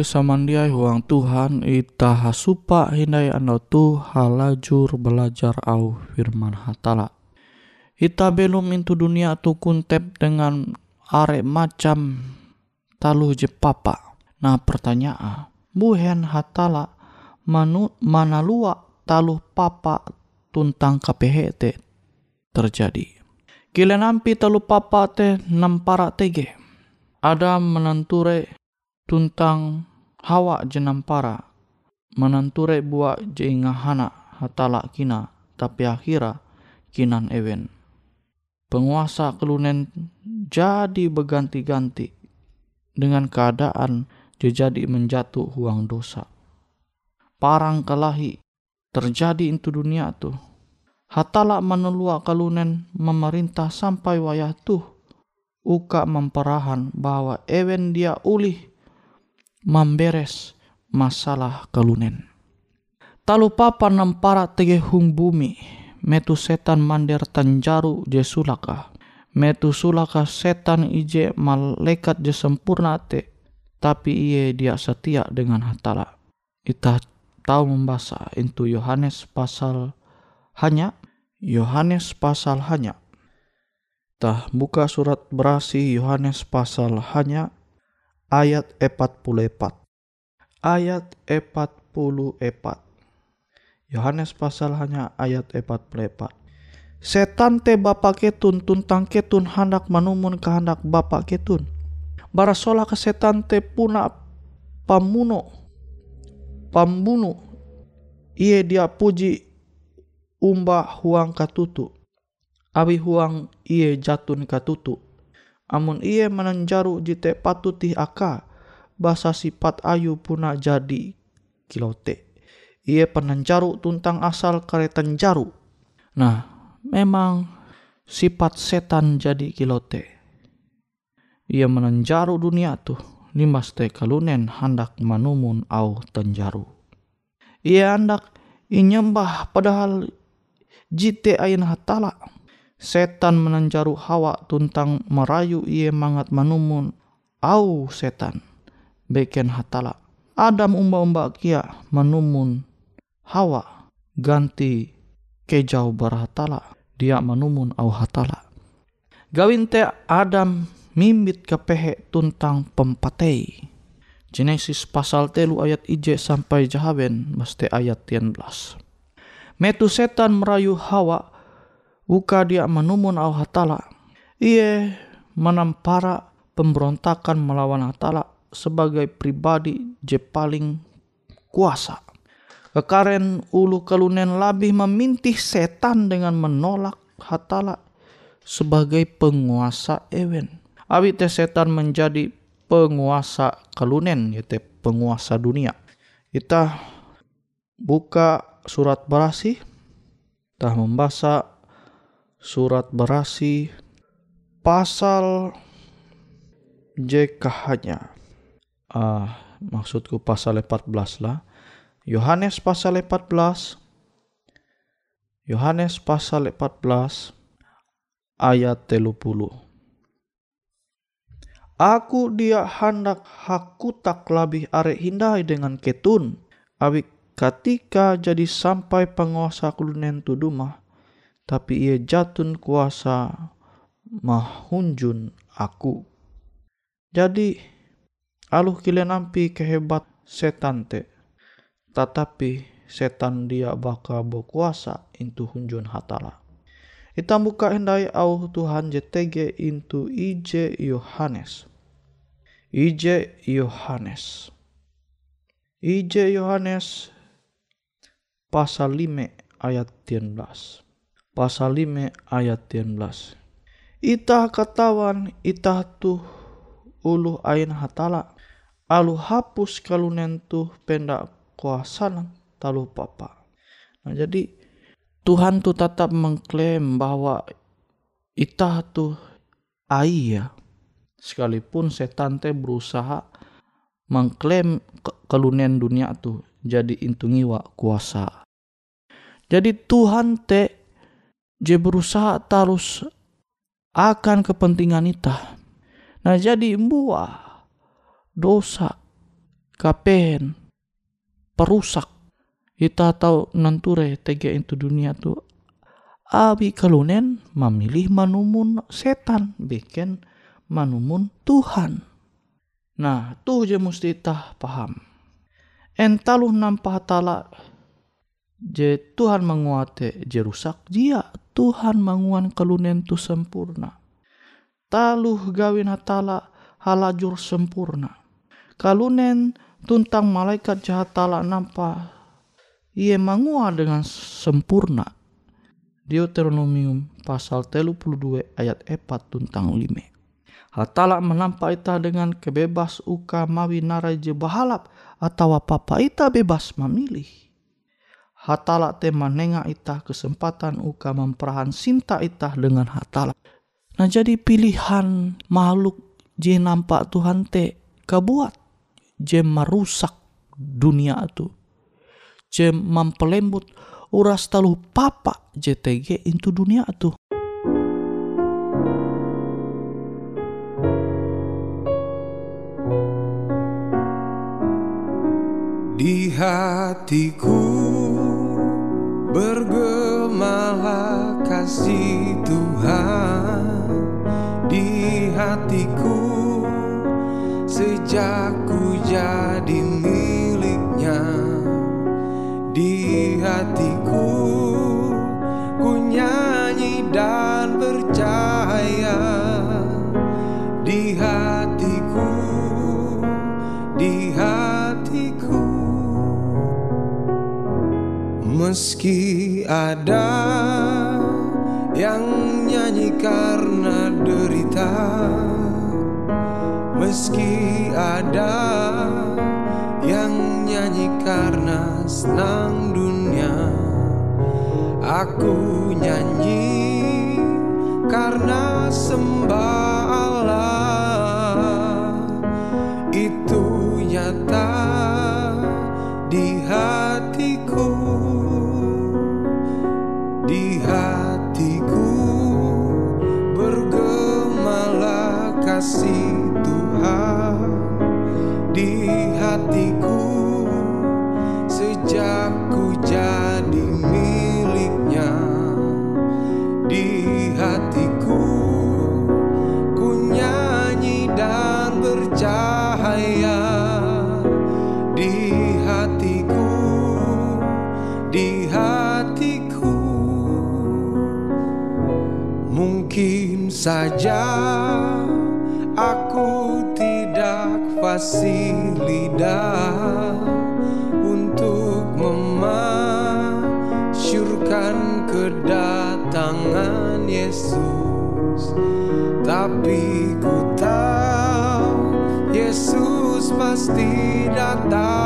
Pari samandiai huang Tuhan ita hasupa hindai anda tu halajur belajar au firman hatala. Ita belum into dunia tu kuntep dengan are macam talu je papa. Nah pertanyaan, buhen hatala manu mana lua talu papa tuntang KPHT terjadi. Kile nampi talu papa te nampara tege. Ada menenture tuntang hawa jenam para menenture buat je ingahana hatala kina tapi akhira kinan ewen penguasa kelunen jadi berganti-ganti dengan keadaan jadi menjatuh huang dosa. Parang kelahi terjadi itu dunia tuh. Hatala menelua kalunen memerintah sampai wayah tuh. Uka memperahan bahwa ewen dia ulih memberes masalah kalunen. Talu papa nampara tege hung bumi, metu setan mander tanjaru je sulaka. Metu sulaka setan ije malaikat je sempurna te, tapi iye dia setia dengan hatala. Ita tahu membaca itu Yohanes pasal hanya Yohanes pasal hanya. Tah buka surat berasi Yohanes pasal hanya ayat 44. Ayat 44. Yohanes pasal hanya ayat 44. Setan te bapa ketun tuntang ketun hendak manumun kehendak bapa ketun. Barasola ke setan te puna pamuno pambunuh. Ia dia puji umba huang katutu. Abi huang ia jatun katutu. Amun ia menanjaru jite patuti aka. Basa sifat ayu puna jadi kilote ia penanjaru tuntang asal karetan jaru. Nah, memang sifat setan jadi kilote. Ia menanjaru dunia tuh, limas te kalunen hendak manumun au tenjaru. Ia hendak inyembah padahal jite ain hatala. Setan menanjaru hawa tuntang merayu ia mangat manumun au setan. Beken hatala. Adam umba-umba kia manumun Hawa ganti kejau barhatala dia manumun au hatala. Gawin te Adam mimbit kepehe tuntang pempatei. Genesis pasal telu ayat ije sampai jahaben mesti ayat 11. Metu setan merayu Hawa uka dia manumun au hatala. Ie menampara pemberontakan melawan hatala sebagai pribadi je paling kuasa. Kekaren ulu kelunen labih memintih setan dengan menolak hatala sebagai penguasa ewen. Abi te setan menjadi penguasa kelunen yaitu penguasa dunia. Kita buka surat berasi. Kita membaca surat berasi pasal JKH-nya. Ah, maksudku pasal 14 lah. Yohanes pasal 14 Yohanes pasal 14 ayat 30 Aku dia hendak hakutak labih are hindai dengan ketun. Abi ketika jadi sampai penguasa kulunen tudumah tapi ia jatun kuasa mahunjun aku jadi aluh kile nampi kehebat setan te tetapi setan dia baka berkuasa intu hunjun hatala. Kita buka hendai au Tuhan JTG intu IJ Yohanes. IJ Yohanes. IJ Yohanes pasal 5 ayat 13. Pasal 5 ayat 13. Ita katawan ita tuh ulu ain hatala. Alu hapus kalunen tuh pendak kuasa talu papa. Nah, jadi Tuhan tuh tetap mengklaim bahwa itah tuh ai ya. Sekalipun setan teh berusaha mengklaim ke kelunian dunia tuh jadi intungiwa kuasa. Jadi Tuhan teh je berusaha terus akan kepentingan itah. Nah jadi buah dosa kapen perusak. Kita tahu nanture tega itu dunia tu abi kalunen memilih manumun setan bikin manumun Tuhan. Nah tuh je mesti tah paham entaluh nampak tala je Tuhan menguate je rusak dia Tuhan menguan kalunen tu sempurna. Taluh gawin hatala halajur sempurna. Kalunen tuntang malaikat jahat tala nampa ia mangua dengan sempurna. Deuteronomium pasal 32 ayat 4 tuntang 5 Hatala menampak ita dengan kebebas uka mawi narai je bahalap atau apa ita bebas memilih. Hatala te menengah ita kesempatan uka memperahan cinta ita dengan hatala. Nah jadi pilihan makhluk je nampak Tuhan te kebuat je merusak dunia itu. Je mempelembut uras talu papa JTG itu dunia itu. Di hatiku bergemalah kasih Tuhan Di hatiku. Sejak ku jadi miliknya Di hatiku Meski ada yang nyanyi karena derita Meski ada yang nyanyi karena senang dunia Aku nyanyi karena sembah Allah kasih Tuhan di hatiku. Sejak ku jadi miliknya di hatiku ku nyanyi dan bercahaya di hatiku di hatiku. Mungkin saja fasih lidah untuk memasyurkan kedatangan Yesus. Tapi ku tahu Yesus pasti datang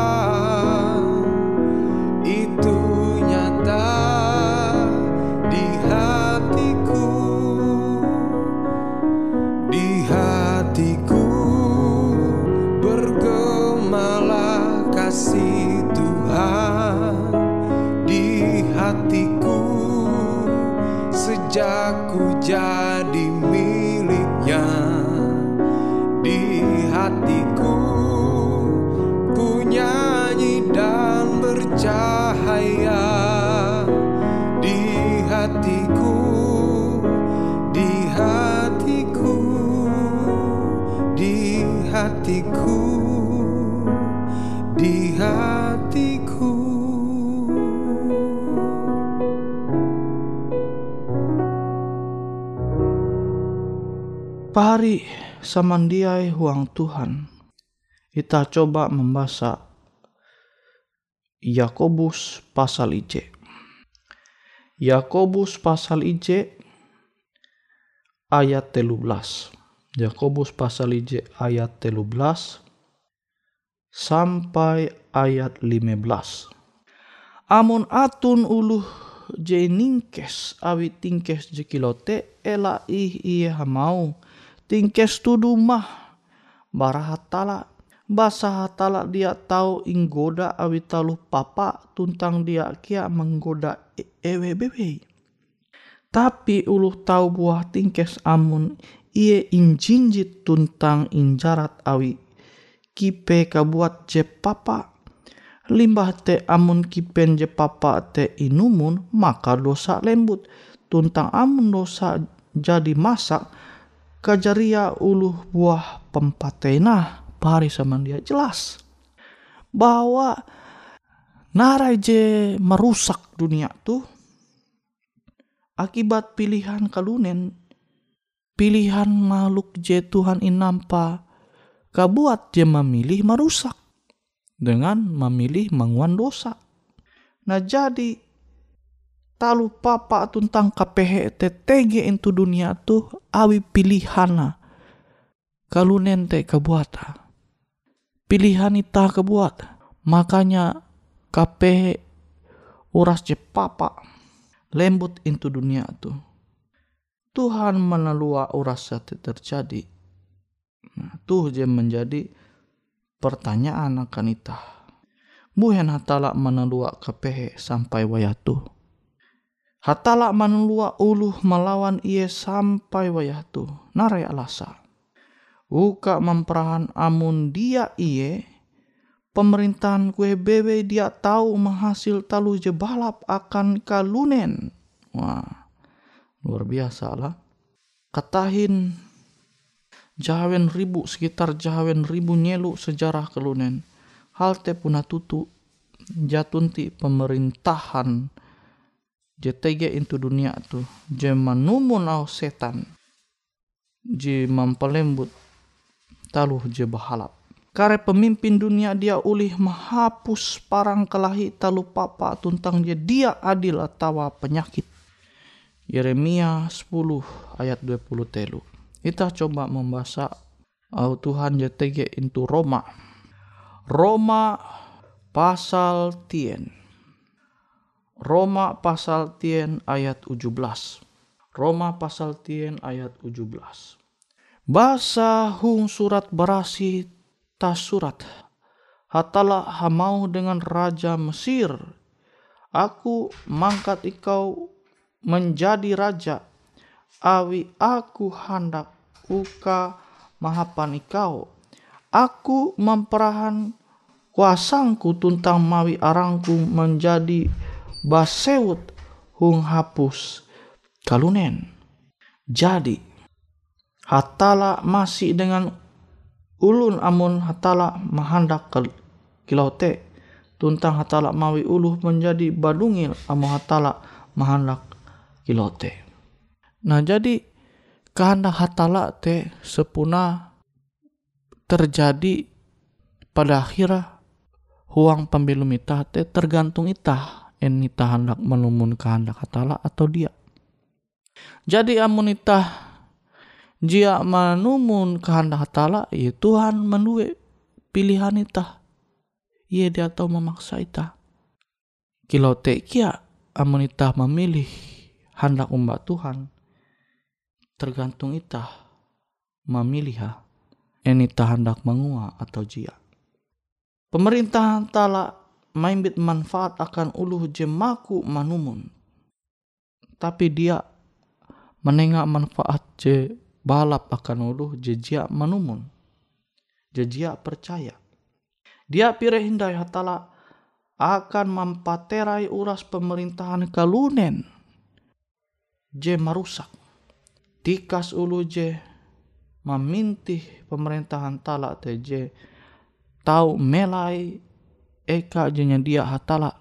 samandiai huang Tuhan. Kita coba membaca Yakobus pasal IJ. Yakobus pasal IJ ayat 13. Yakobus pasal IJ ayat 13 sampai ayat 15. Amun atun uluh je ningkes awi tingkes je kilote ela ih iya mau tingkes tudu mah. Barahatala. Basa hatala dia tahu inggoda awi talu papa tuntang dia kia menggoda e- ewe bebe tapi uluh tahu buah tingkes amun iye injinjit tuntang injarat awi. Kipe kabuat je papa. Limbah te amun kipen je papa te inumun maka dosa lembut. Tuntang amun dosa jadi masak kajaria uluh buah pempatena pari dia jelas bahwa narai je merusak dunia tuh akibat pilihan kalunen pilihan makhluk je Tuhan inampa kabuat je memilih merusak dengan memilih menguan dosa. Nah jadi talu papa tentang KPH TTG itu dunia tuh awi pilihana kalunen te kebuata. Pilihan ita kebuat. Makanya kape uras je papa lembut into dunia tu. Tuhan menelua uras sate terjadi. Nah, tuh je menjadi pertanyaan akan ita. Buhen hatala menelua kepehe sampai wayatu. Hatala menelua uluh melawan iye sampai wayatu. Narai alasa. Uka memperahan amun dia iye pemerintahan kue bebe dia tahu menghasil talu je balap akan kalunen. Wah, luar biasa lah. Katahin jawen ribu sekitar jawen ribu nyelu sejarah kalunen. Halte puna tutu jatunti pemerintahan JTG itu dunia tu je manumun au setan je mampelembut taluh je bahalap Kare pemimpin dunia dia ulih menghapus parang kelahi talu papa tuntang je dia adil atau penyakit. Yeremia 10 ayat 20 telu. Kita coba membaca au Tuhan JTG into Roma. Roma pasal tien. Roma pasal tien ayat 17. Roma pasal tien ayat 17. Bahasa hung surat berasi tas surat. Hatala hamau dengan Raja Mesir. Aku mangkat ikau menjadi raja. Awi aku hendak uka mahapan ikau. Aku memperahan kuasangku tuntang mawi arangku menjadi baseut hung hapus kalunen. Jadi, hatala masih dengan ulun amun hatala mahandak ke kilaute tuntang hatala mawi uluh menjadi badungil amun hatala mahandak kilaute. Nah jadi kehendak hatala te sepuna terjadi pada akhirnya huang pembelum itah te tergantung itah en itah hendak menumun kehendak hatala atau dia. Jadi amun itah jia manumun kehendak hatala ya Tuhan menue pilihan ita ia dia tahu memaksa ita kilau te kia amun ita memilih hendak umbak Tuhan tergantung ita memilih ha. En ita hendak mengua atau jia. Pemerintahan tala maimbit manfaat akan uluh jemaku manumun tapi dia menengah manfaat je balap akan uluh jejia manumun. Jejia percaya. Dia pire hindai hatala akan mempaterai uras pemerintahan kalunen. Je marusak. Tikas ulu je memintih pemerintahan tala te je tahu melai eka jenya dia hatala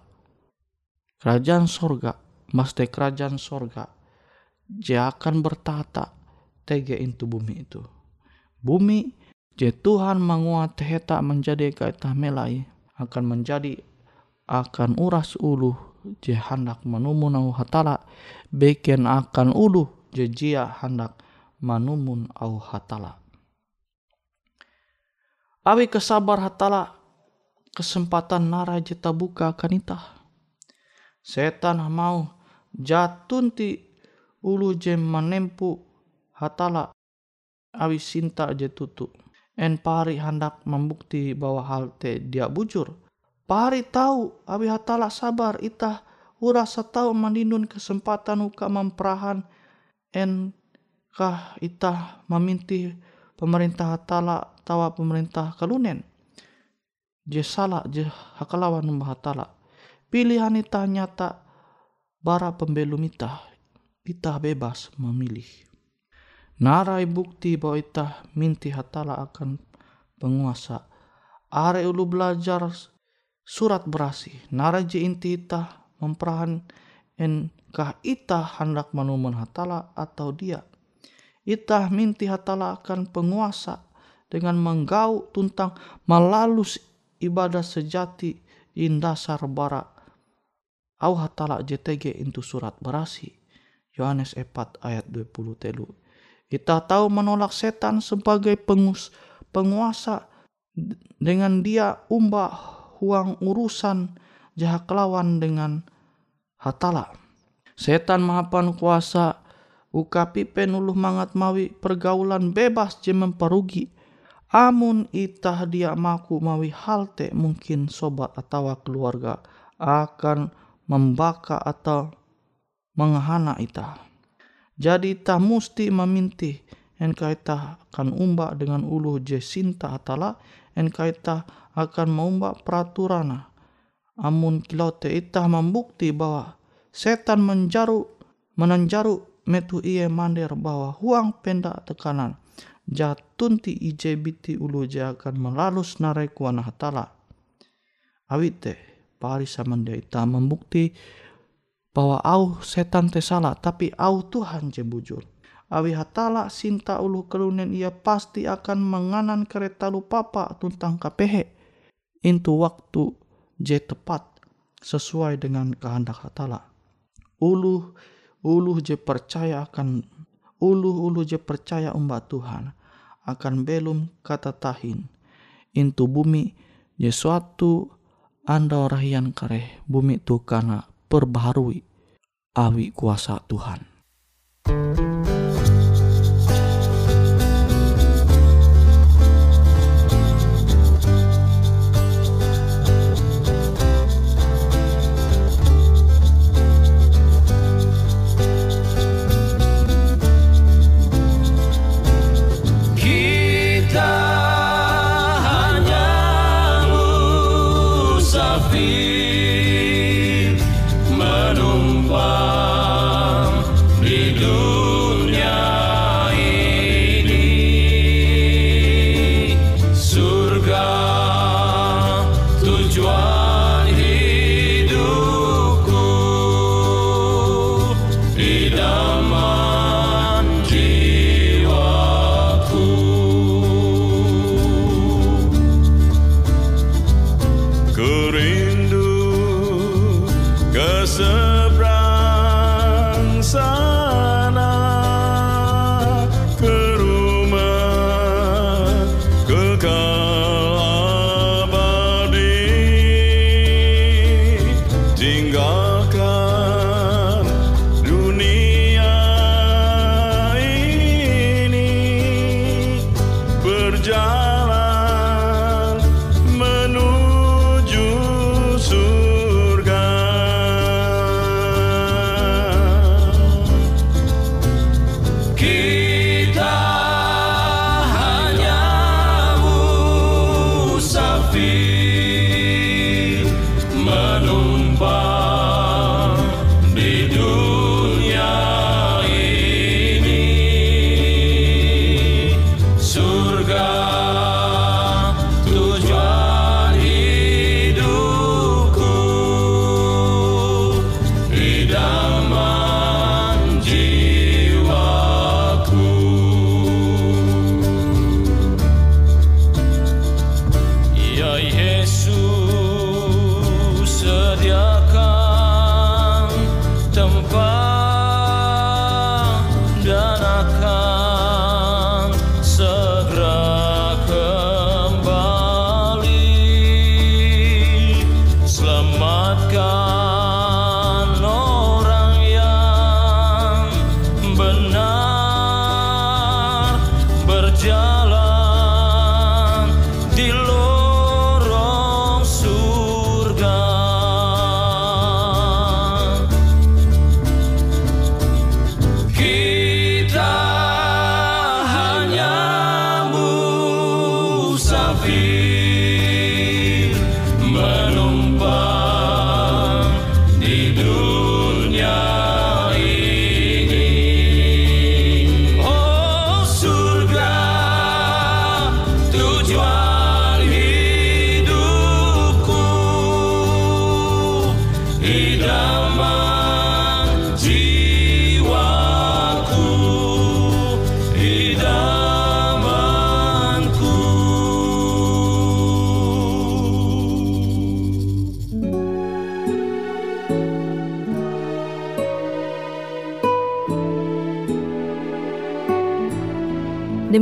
kerajaan sorga mas kerajaan sorga je akan bertata tege itu bumi itu. Bumi je Tuhan menguat heta menjadi kaita melai akan menjadi akan uras ulu je hendak menumun au hatala beken akan ulu je jia hendak manumun au hatala. Awi kesabar hatala kesempatan nara je tabuka kanita. Setan mau jatun ti ulu je menempu hatala awi sinta je tutu. En pari hendak membukti bahwa hal te dia bujur. Pari tahu awi hatala sabar itah urasa tahu mandinun kesempatan uka memperahan en kah itah meminti pemerintah hatala tawa pemerintah kalunen. Je salah je hakalawan numbah hatala. Pilihan itah nyata bara pembelum itah. Itah bebas memilih. Narai bukti bahwa itah minti hatala akan penguasa. Are ulu belajar surat berasi. Narai je inti itah memperahan en kah itah hendak menumun hatala atau dia. Itah minti hatala akan penguasa dengan menggau tuntang melalus ibadah sejati indasar bara. Au hatala JTG itu surat berasi. Yohanes 4 ayat 20 telu Kita tahu menolak setan sebagai pengus, penguasa dengan dia umbah huang urusan jahat lawan dengan hatala. Setan mahapan kuasa ukapi penuluh mangat mawi pergaulan bebas je memperugi. Amun itah dia maku mawi halte mungkin sobat atau keluarga akan membaka atau menghana itah. Jadi itah musti memintih enka itah akan umbak dengan ulu je sinta atala enka itah akan mengumbak peraturana. Amun kilau te itah membukti bahwa setan menjaru menanjaru metu iye mandir bahwa huang pendak tekanan jatunti ije biti ulu je akan melalus narai kuana hatala. Awite pari samandia ita membukti bahwa au setan te salah tapi au Tuhan je bujur. Awi hatala sinta ulu kelunen ia pasti akan menganan kereta papa tuntang kapehe. Intu waktu je tepat sesuai dengan kehendak hatala. Ulu ulu je percaya akan ulu ulu je percaya umba Tuhan akan belum kata tahin. Intu bumi je suatu anda orahian kare bumi tu karena perbaharui awi kuasa Tuhan. Kita Dingle. Jesús.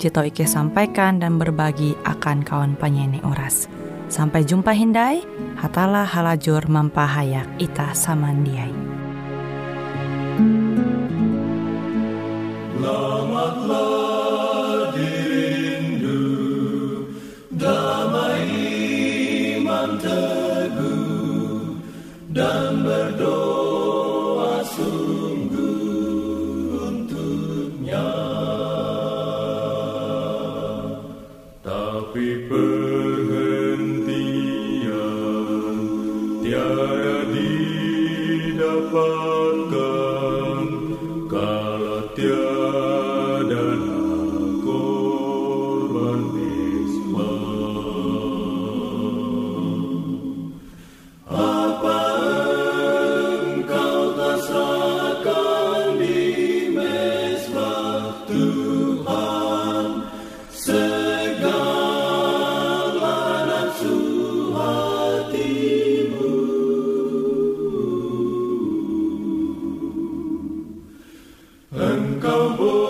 Jito Ike sampaikan dan berbagi akan kawan penyanyi oras. Sampai jumpa Hindai, hatalah halajur mempahayak ita samandiai. Selamatlah Engkau